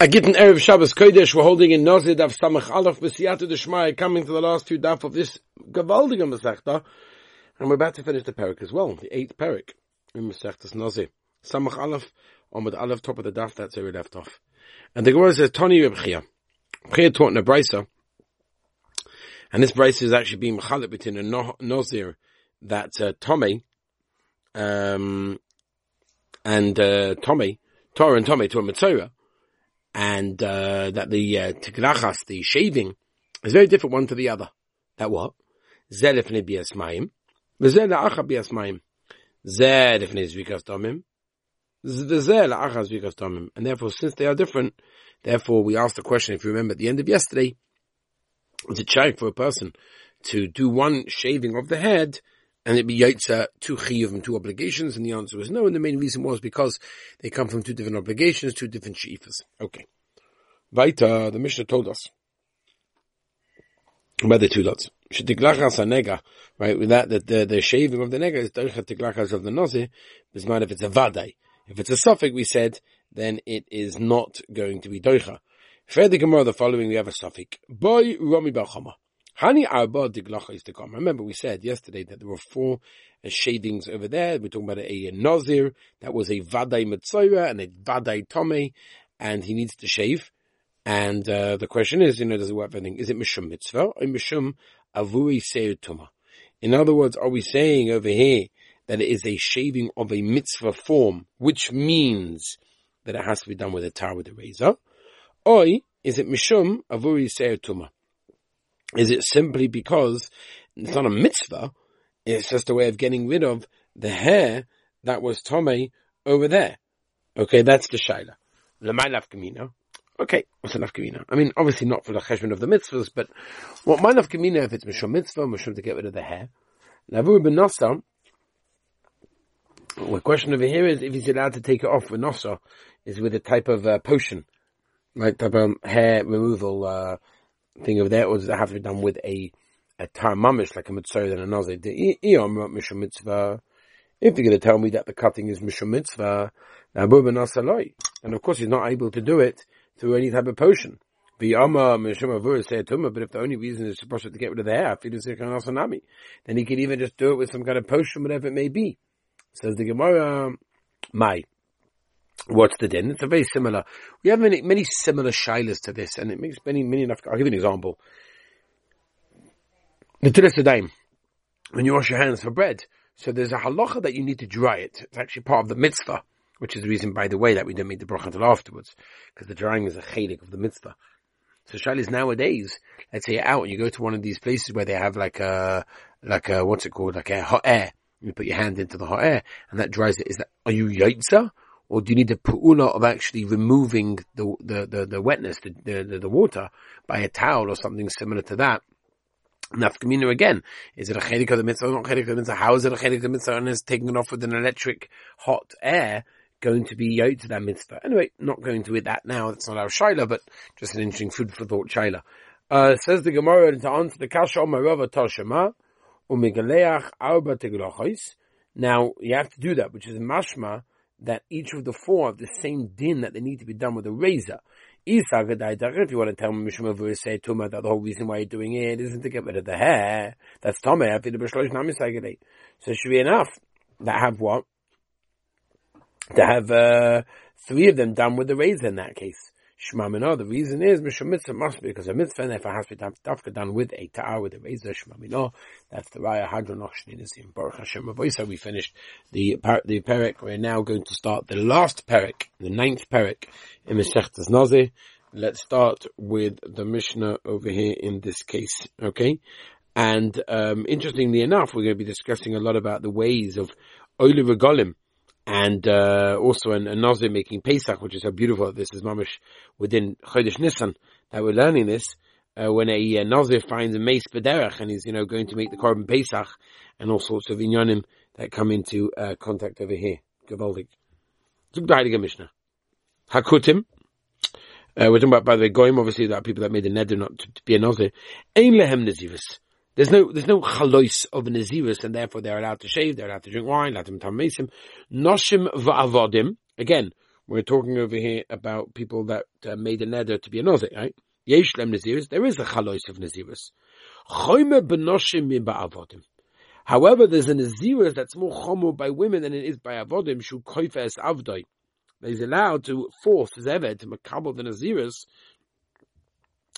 I get an Erev Shabbos Kodesh, we're holding in Nozir Daf Samach Aleph B'siyata Deshmai, coming to the last two daf of this Gavaldiga Masechta, and we're about to finish the parak as well, the eighth parak in Masechta's Nozir. Samach Aleph, on with Aleph, top of the daf, that's where we left off. And the Gemara says, Tony Reb Chia. Chia taught in a brisa, and this brisa is actually being mechalit between a no- Nozir that uh, Tommy, um, and uh, Tommy, Torah and Tommy to a Mitzorah, and uh, that the uh, the shaving, is very different one to the other. That what? Zeh lefnei bias mayim, v'zeh la'acha bias mayim. Zeh lefnei zvikas domim, v'zeh la'acha zvikas domim. And therefore, since they are different, therefore we asked the question, if you remember at the end of yesterday, is it shaykh for a person to do one shaving of the head and it be yaitza two chiyuv and two obligations? And the answer was no. And the main reason was because they come from two different obligations, two different sheifas. Okay. Vaita, the Mishnah told us about the two lots. Shetiglachas nega, right? With that, that the, the shaving of the nega is doichat tiglachas of the nozi. Bisman if it's a vaday. If it's a suffix, we said, then it is not going to be doicha. Further Gemara, the following, we have a suffix. Boy Rami bar Chama. Hani Arba Diglacha is to come. Remember, we said yesterday that there were four uh, shadings over there. We're talking about a, Nazir that was a Vadai Mitzora and a Vadai Tome, and he needs to shave. And uh, the question is, you know, does it work for anything? Is it Mishum Mitzvah or Mishum Avuri Tuma? In other words, are we saying over here that it is a shaving of a mitzvah form, which means that it has to be done with a tar with a razor? Oi, is it mishum avuri tuma? Is it simply because it's not a mitzvah? It's just a way of getting rid of the hair that was tome over there. Okay, that's the shaila. L'maylaf kamina. Okay, what's a nafkamina? I mean, obviously not for the cheshbon of the mitzvahs, but what my nafkamina if it's mishum mitzvah, mishum to get rid of the hair. Navur ben Nasa, the question over here is if he's allowed to take it off with Nasa, is with a type of uh, potion right type of hair removal uh, thing over there, or does it have to be done with a a tar mamish like a mitzvah and a nazir? mitzvah. If you're going to tell me that the cutting is mishum mitzvah, and of course he's not able to do it through any type of potion. The But if the only reason is supposed to get rid of the hair, then he can even just do it with some kind of potion, whatever it may be. Says the Gemara, my. What's the din? It's a very similar. We have many many similar shilas to this, and it makes many many enough. I'll give you an example. The when you wash your hands for bread, so there's a halacha that you need to dry it. It's actually part of the mitzvah, which is the reason, by the way, that we don't make the bracha until afterwards, because the drying is a chelik of the mitzvah. So shilas nowadays, let's say you're out and you go to one of these places where they have like a like a what's it called, like a hot air. You put your hand into the hot air, and that dries it. Is that are you yaitza? Or do you need the pu'ula of actually removing the, the, the, the wetness, the, the, the, water by a towel or something similar to that? Nafkamina again, is it a chedik of the mitzvah or not chedik of the mitzvah? How is it a chedik of the mitzvah and is taking it off with an electric hot air going to be yoked to that mitzvah? Anyway, not going to with that now, that's not our shaila, but just an interesting food for thought shaila. Uh, says the Gemara to answer the kasha on my rava tashema, umigaleach arba teglachos. Now, you have to do that, which is mashma, that each of the four have the same din that they need to be done with a razor. If you want to tell me Mishum say Tuma that the whole reason why you're doing it isn't to get rid of the hair, that's Tama. So it should be enough that have what? To have uh, three of them done with the razor in that case. Shema Minah, the reason is Mishum Mitzvah must be because a mitzvah, and has to be dafka done with a ta'ar, with a razor, Shema Minah, that's the Raya Hadron Ochshninasim. Baruch Hashem Avoisa, we finished the, the Perek. We're now going to start the last Perek, the ninth Perek in Meshechtas Nazir. Let's start with the Mishnah over here in this case, okay? And um, interestingly enough, we're going to be discussing a lot about the ways of Oile Regolim, and uh, also an, a Nazir making Pesach, which is how beautiful. This is mamish within Chodesh Nissan that we're learning this. Uh, when a, a Nazir finds a mace bederach and he's you know going to make the korban Pesach and all sorts of inyanim that come into uh, contact over here. Gewaldig. Zug the Heilige Mishnah. Hakutim. Uh, we're talking about, by the way, Goyim, obviously, that people that made the neder not to, to be a Nazir. Ein lehem nazivus. There's no, there's no chalois of Nazirus, and therefore they're allowed to shave, they're allowed to drink wine, allowed to mesim. Noshim va'avodim. Again, We're talking over here about people that uh, made a neder to be a nozik, right? Yesh lem. There is a chalois of nazirus. Choyme benoshim min ba'avodim. However, there's a nazirus that's more chomo by women than it is by avodim. Shu koifes avdoi. He's allowed to force his to makabel the nazirus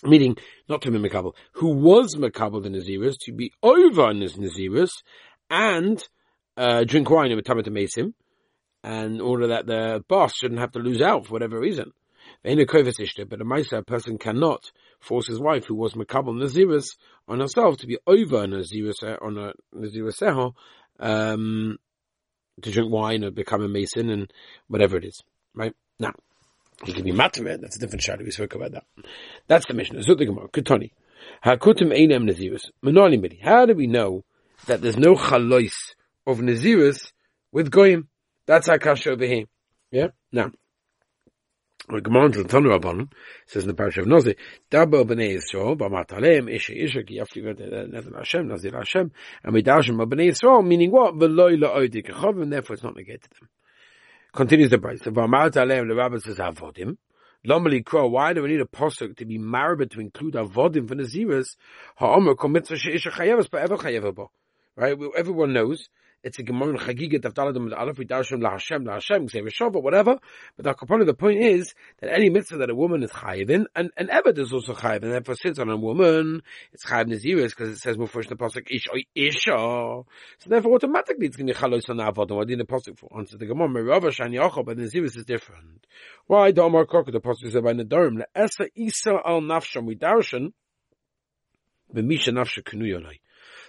meaning not to be Makabal, who was Makabal the Naziris, to be over on his Naziris, and uh, drink wine with Tamat Mesim, in order that the boss shouldn't have to lose out for whatever reason. But a Maisa, a person cannot force his wife, who was Makabal Naziris, on herself to be over on Naziris, on a Naziris um, to drink wine or become a mason and whatever it is. Right? Now, he can be matame. That's a different shot. We spoke about that. That's the mission. Zut the Gemara. Ketoni. Hakutim einem nazirus. Midi. How do we know that there's no chalois of nazirus with goyim? That's our kasha over here. Yeah. Now. The Gemara in Tanu Rabbanon says in the parish of Nozi, Dabo b'nei Yisrael, b'matalem, isha isha, ki yafli v'nezim Hashem, nazir Hashem, and we dash b'nei Yisrael, meaning what? V'loi la'odik and therefore it's not negated them. Continues the Avodim. Lomali Kro, why do we need a posuk to be married to include Avodim for Naziris? Ha'omer kol mitzvah she'isha chayevas ba'ever chayevah Right? Everyone knows it's a Gemara Chagiga Tavdaladim with Aleph Vidashim La Hashem La Hashem say Rishava whatever. But the component, the point is that any mitzvah that a woman is chayiv in, and and Eved is also chayiv, and therefore sits on a woman, it's chayiv Naziris because it says first the pasuk Ish oh, Isha. So therefore, automatically it's going to be chalos on avodim. What did the pasuk for? Answer the Gemara Merava Shani Yochel, but Naziris is different. Why the Omar Kok the pasuk said by Nadarim La Esa Isa Al Nafsham We Darshan B'Misha Nafsha Kenu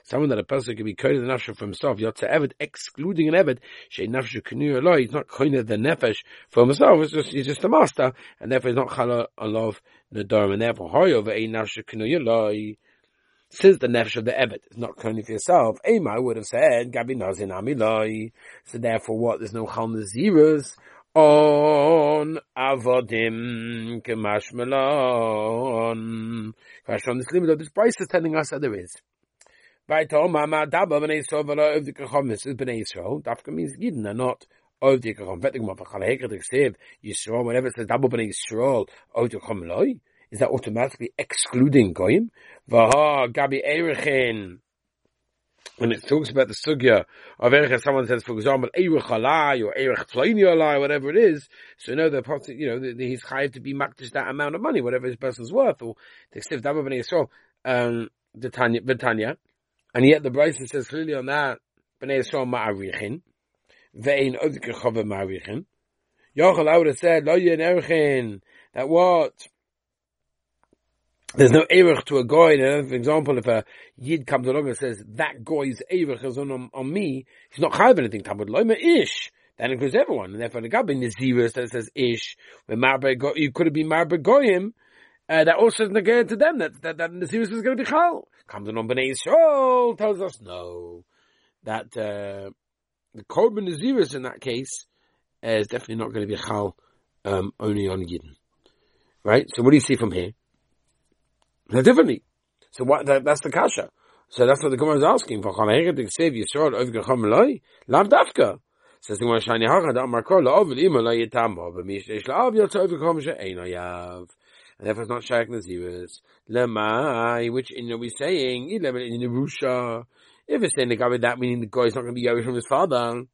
someone that a person can be koine the nafshe for himself, yotze eved, excluding an eved, she nafshe kenu loy, he's not koine the nefesh for himself, just, he's just a master, and therefore he's not chala alov nedarim, and therefore hoy over a nafshe kenu loy, since the nefesh of the eved is not koine for yourself, Ema would have said, gabi nazin ami loy, so therefore what, there's no chal naziras, on avodim kemashmelon. Question on this limit of this price is telling us that there is. By Toma, Ma B'nei Yisrael V'lo Ovdi Kachom, this is B'nei Yisrael, Dafka means Yidden, not Ovdi Kachom. Vetik Ma V'chal Heker D'Ksiv, Yisrael, whenever it says Daba B'nei Yisrael, Ovdi Kachom Loi, is that automatically excluding Goyim? V'ha Gabi Erechin, when it talks about the sugya of Erech, someone says, for example, Erech Alai or Erech Tzlaini Alai, whatever it is, so know, the, you know, the, the, he's chayiv to be makdish that amount of money, whatever his person's worth, or the Ksiv Daba B'nei Yisrael, um, the Tanya, and yet the Bryson says clearly on that, B'nai Yisrael ma'arichin, ve'in odike chove ma'arichin. Yochel, I would have said, lo yin erichin, that what? There's no erich to a goy. And for example, if a yid comes along and says, that goy's erich is on, on me, he's not chayiv anything, Talmud loima ish. That includes everyone. And therefore the Gabi Nazirus that says ish, when Marbe, you could have been Marbe goyim, uh, that also is to them, that, that, that Nazirus is going to be chal comes on Bnei Yisrael tells us no, that uh, the Korban Naziris in that case is definitely not going to be chal um, only on Yidden. Right? So what do you see from here? They're differently. So what, that, that's the kasha. So that's what the Gemara is asking. For Chalaheget save Yisrael over Gecham Eloi, Lav Dafka. Says the Gemara Shani Hachad Amar Kol La'ov L'ima Eish Yotza Over Gecham She'ein Oyav and therefore it's not Shaykh Naziris. Lemai, which in we saying, in Yerusha. If it's saying the guy that, meaning the guy is not going to be Yerush from his father.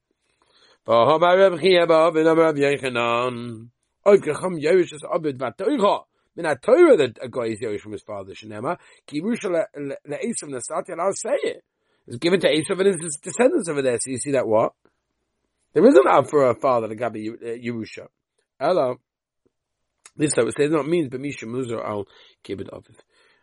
Min ha-Torah that a guy is Yerush from his father, Shenema, ki Yerusha le-Esav Nasati, and I'll say it. It's given to Esav and his descendants over there, so you see that what? There isn't out for a father to be uh, Yerusha. Hello. This I would say not means b'misha muzar al kibbut aviv,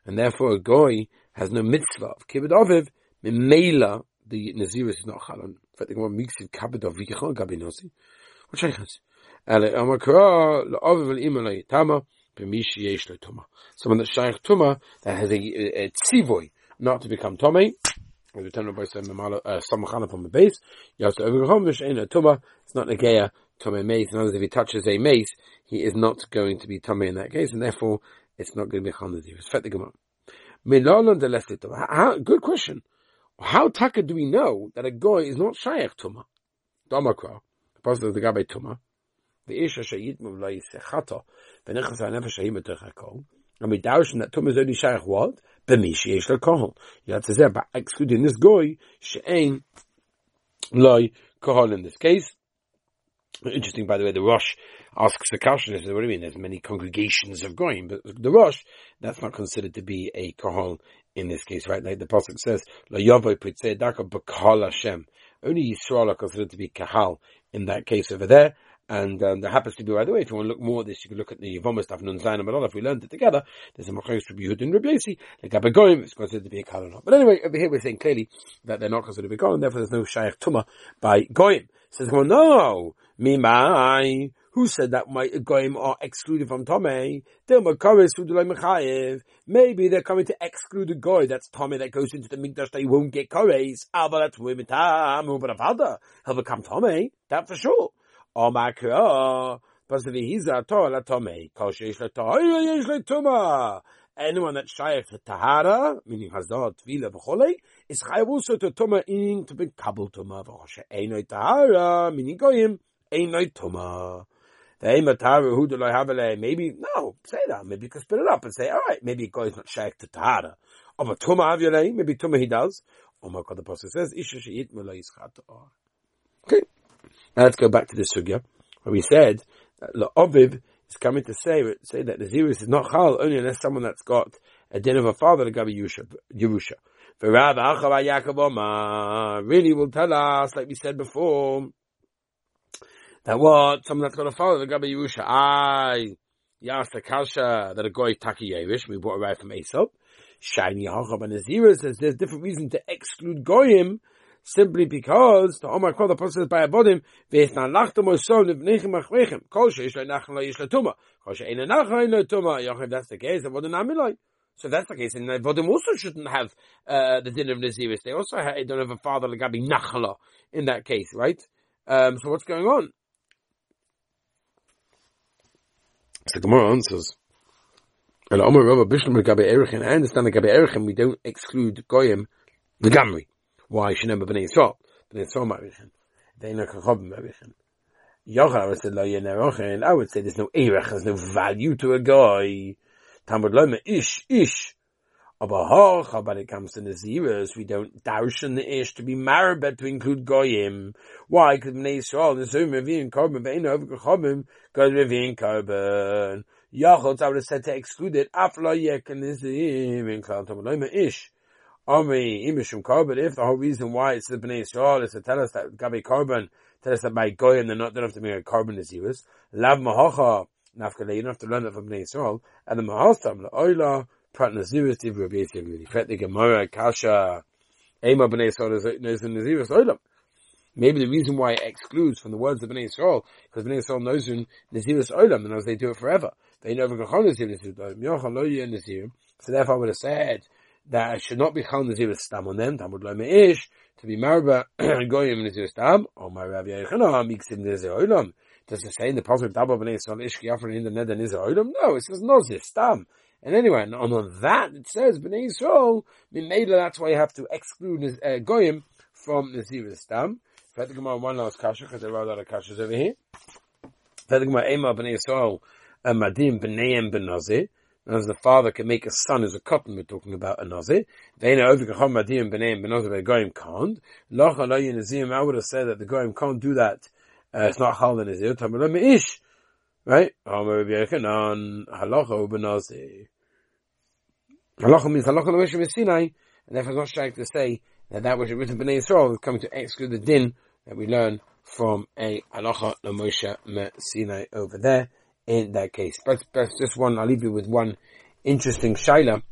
and therefore a goy has no mitzvah of kibbut aviv. Memela the naziris is not chalan. In the one makes it kibbut aviv yichol gabi nasi. What shaychas? Ele amakra la'aviv al ima la'yitama b'misha yesh tuma. Someone that shaykh tuma that has a, a, a tzivoy not to become tomei. As we turn uh, by some samachana from the base, you have this a tuma. It's not a geya tome mace. In other words, if he touches a mace, he is not going to be tummy in that case, and therefore it's not going to be chanazir. Good question. How taka do we know that a goy is not shaykh tuma? The pasuk of the gabe tuma. The isha shayitmu v'lo yisechato, v'nechas ha'nefesh shahim etech and we darshan that tum is only shaykh what? B'mishi yesh l'kohol. You have to say, by excluding this goy, she'ain loy kohol in this case. Interesting, by the way, the Rosh asks the question, what do you mean? There's many congregations of goyim, but the Rosh, that's not considered to be a kohol in this case, right? Like the Pasuk says, b'kahal Hashem. Only Yisrael are considered to be kahal in that case over there. And um, there happens to be, by the way, if you want to look more at this, you can look at the Yevamah stuff, Nun Zayin and If we learned it together, there's a Machayos Rabbi Yehud and Rabbi Yossi, like Abagoyim, it's considered to be a Kal or not. But anyway, over here we're saying clearly that they're not considered to be Kal, and therefore there's no Shaykh Tumah by Goyim. Says, well, no, Mimai, who said that my goyim are excluded from Tomei? Maybe they're coming to exclude the goy that's Tomei that goes into the Mikdash they won't get kores. Aber that's women time, but a father he'll become Tomei. That for sure. Oh my god. Anyone that's shaykh to Tahara, meaning Hazar, Tvila, V'cholei, is chayav also to Tumah, meaning to be Kabul Tumah, V'choshe Einoi Tahara, meaning Goyim, einoi tuma. Of Maybe, no, say that, maybe you can split it up and say, alright, maybe goy's not shaykh to tahara. Or but tuma maybe tuma he does. Oh my god, the pasuk says, isha she'it mulay Okay. Now let's go back to the sugya where we said that La'oviv is coming to say say that the Zirus is not Chal only unless someone that's got a din of a father Gabi Yerusha. Really will tell us, like we said before, that what? Someone that's got a father to Gabi Yerusha. I, Yas the Kasha, that a goy Taki Yevish, we brought right from Esav. Shiny Hachab and Azira says there's different reason to exclude Goyim simply because the Omar called the process by a bodim ve'etna lachtem or so nevnechem achvechem kol sheish le'nachem lo'ish le'tuma kol she'ein le'nachem le'tuma yochim that's the case of bodim amiloi so that's the case, and the Vodim also shouldn't have uh, the din of Naziris. They also have, don't have a father like Gabi Nachala in that case, right? Um, so what's going on? So the Gemara answers. And I understand the Gabi Erichin, we don't exclude Goyim, the Gamri. Why never b'nei Yisrael? B'nei Yisrael ma'richin. Ve'ina kachobim ma'richin. Yochar would say lo yenerochin. I would say there's no erech, there's no value to a guy. Talmud loma ish ish. Aber hoch, but it comes to Naziris, we don't darshan the ish to be married, but to include goyim. Why? Because b'nei Yisrael, there's no revi'in korban, ve'ina over kachobim, goes revi'in korban. Yochot, I would have said to exclude it, af lo yek and Nazir, in Klal loma ish. Omri imishum korban. If the whole reason why it's the bnei Yisrael is to tell us that gabi korban, tell us that by goyim they're not don't have to make a korban was. Lav mahocha nafkale. You don't have to learn that from bnei Yisrael. And the mahostam laoila prat nazirus divru b'yis yaguli. Fet the gemara kasha ema bnei Yisrael is nazirus oilam. Maybe the reason why it excludes from the words of Bnei Yisrael, because Bnei Yisrael knows in Nazirus Olam, and as they do it forever. They never go Nazirus Olam. So therefore I would have said, that it should not be chal nazir stam on them. Tamud lo meish to be marba goyim nazir stam. Or my Rabbi Yechana miksim nazir olam. Does it say in the pasuk dabba b'nei Yisrael ish kiyafar in the neder nazir olam? No, it says nazir stam. And anyway, and on that it says b'nei Yisrael. Maybe that's why you have to exclude uh, goyim from nazir stam. Fed the Gemara one last kasha because there are a lot of kashas over here. Fed the Gemara ema b'nei Yisrael madim b'neiim b'nazir as the father can make a son as a cotton, we're talking about a nazir. They know over Gacham Madim Benem Benazir the Goyim can't. Loch Alayi Nazim, I would have said that the Goyim can't do that. Uh, it's not Chal Nazir. Tamalah Meish. Right? Omer Rabbi Yechanan, Halacha Ubenazir. Halacha means Halacha Lemeshe Sinai, and therefore it's not right to say that that which is written Bnei Yisrael is coming to exclude the din that we learn from a Halacha Lemoshe Sinai over there in that case. But, but just one, I'll leave you with one interesting shaila,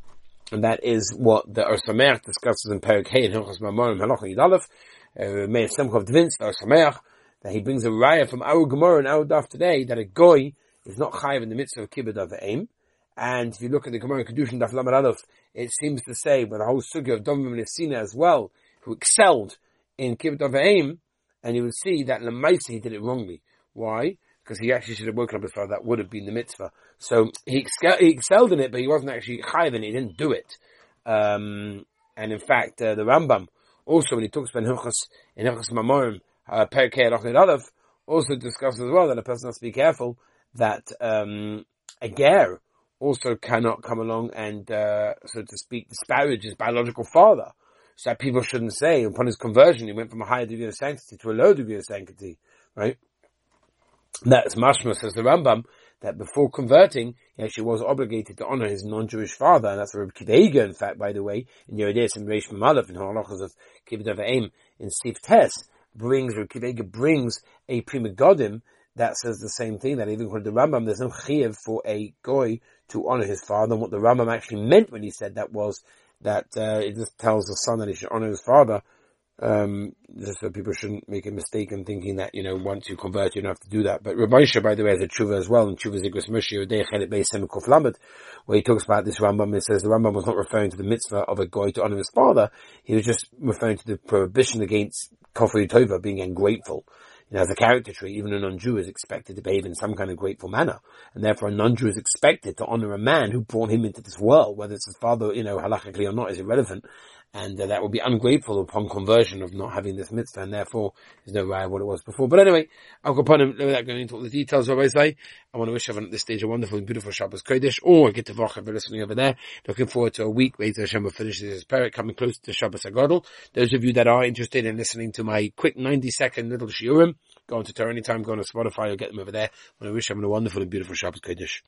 and that is what the Ohr Sameach discusses in Perik Hey in Hilchas Mamorim Halach Yidalef, uh, Meir Simchov Dvinsk, Ursameach, that he brings a raya from our Gemara and our Daf today, that a goy is not chayiv in the midst of a kibbutz of aim. And if you look at the Gemara Kedushin Daf Lamed it seems to say, but the whole sugya of Dom Nesina as well, who excelled in kibbutz aim, and you will see that Lamaisa he did it wrongly. Why? because he actually should have woken up his father. That would have been the mitzvah. So he, he excelled in it, but he wasn't actually chayiv in it. He didn't do it. Um, and in fact, uh, the Rambam also when he talks about Hilchas in Hilchas Mamorim, uh, Perkei Aleph, also discusses as well that a person has to be careful that um, a ger also cannot come along and, uh, so to speak, disparage his biological father. So that people shouldn't say upon his conversion he went from a higher degree of sanctity to a low degree of sanctity, right? That's mashma says the Rambam that before converting, he actually was obligated to honor his non-Jewish father, and that's Rabbi Kidega, in fact, by the way, in Yeridei and Reish Mamalef, in Halachas of Kibbutz of Aim, in Sif Tes, brings, Rabbi Kidega brings a prima godim that says the same thing, that even according to the Rambam, there's no chiv for a goy to honor his father, and what the Rambam actually meant when he said that was that uh, it just tells the son that he should honor his father, um, just so people shouldn't make a mistake in thinking that, you know, once you convert, you don't have to do that. But Rabbi by the way, has a tshuva as well, and tshuva Beis Semikov Lamed, where he talks about this Rambam, it says the Rambam was not referring to the mitzvah of a guy to honor his father, he was just referring to the prohibition against Kofri Tova, being ungrateful. You know, as a character trait, even a non-Jew is expected to behave in some kind of grateful manner. And therefore a non-Jew is expected to honor a man who brought him into this world, whether it's his father, you know, halachically or not is irrelevant and uh, that would be ungrateful upon conversion of not having this mitzvah, and therefore there's no way what it was before. But anyway, I'll go upon him without going into all the details. Rabbi say, I want to wish everyone at this stage a wonderful and beautiful Shabbos Kodesh, or get to Vacha for listening over there. Looking forward to a week later. Hashem will finish this parak coming close to Shabbos HaGadol. Those of you that are interested in listening to my quick 90 second little shiurim, go on to Torah anytime, go on to Spotify or get them over there. I want to wish everyone a wonderful and beautiful Shabbos Kodesh.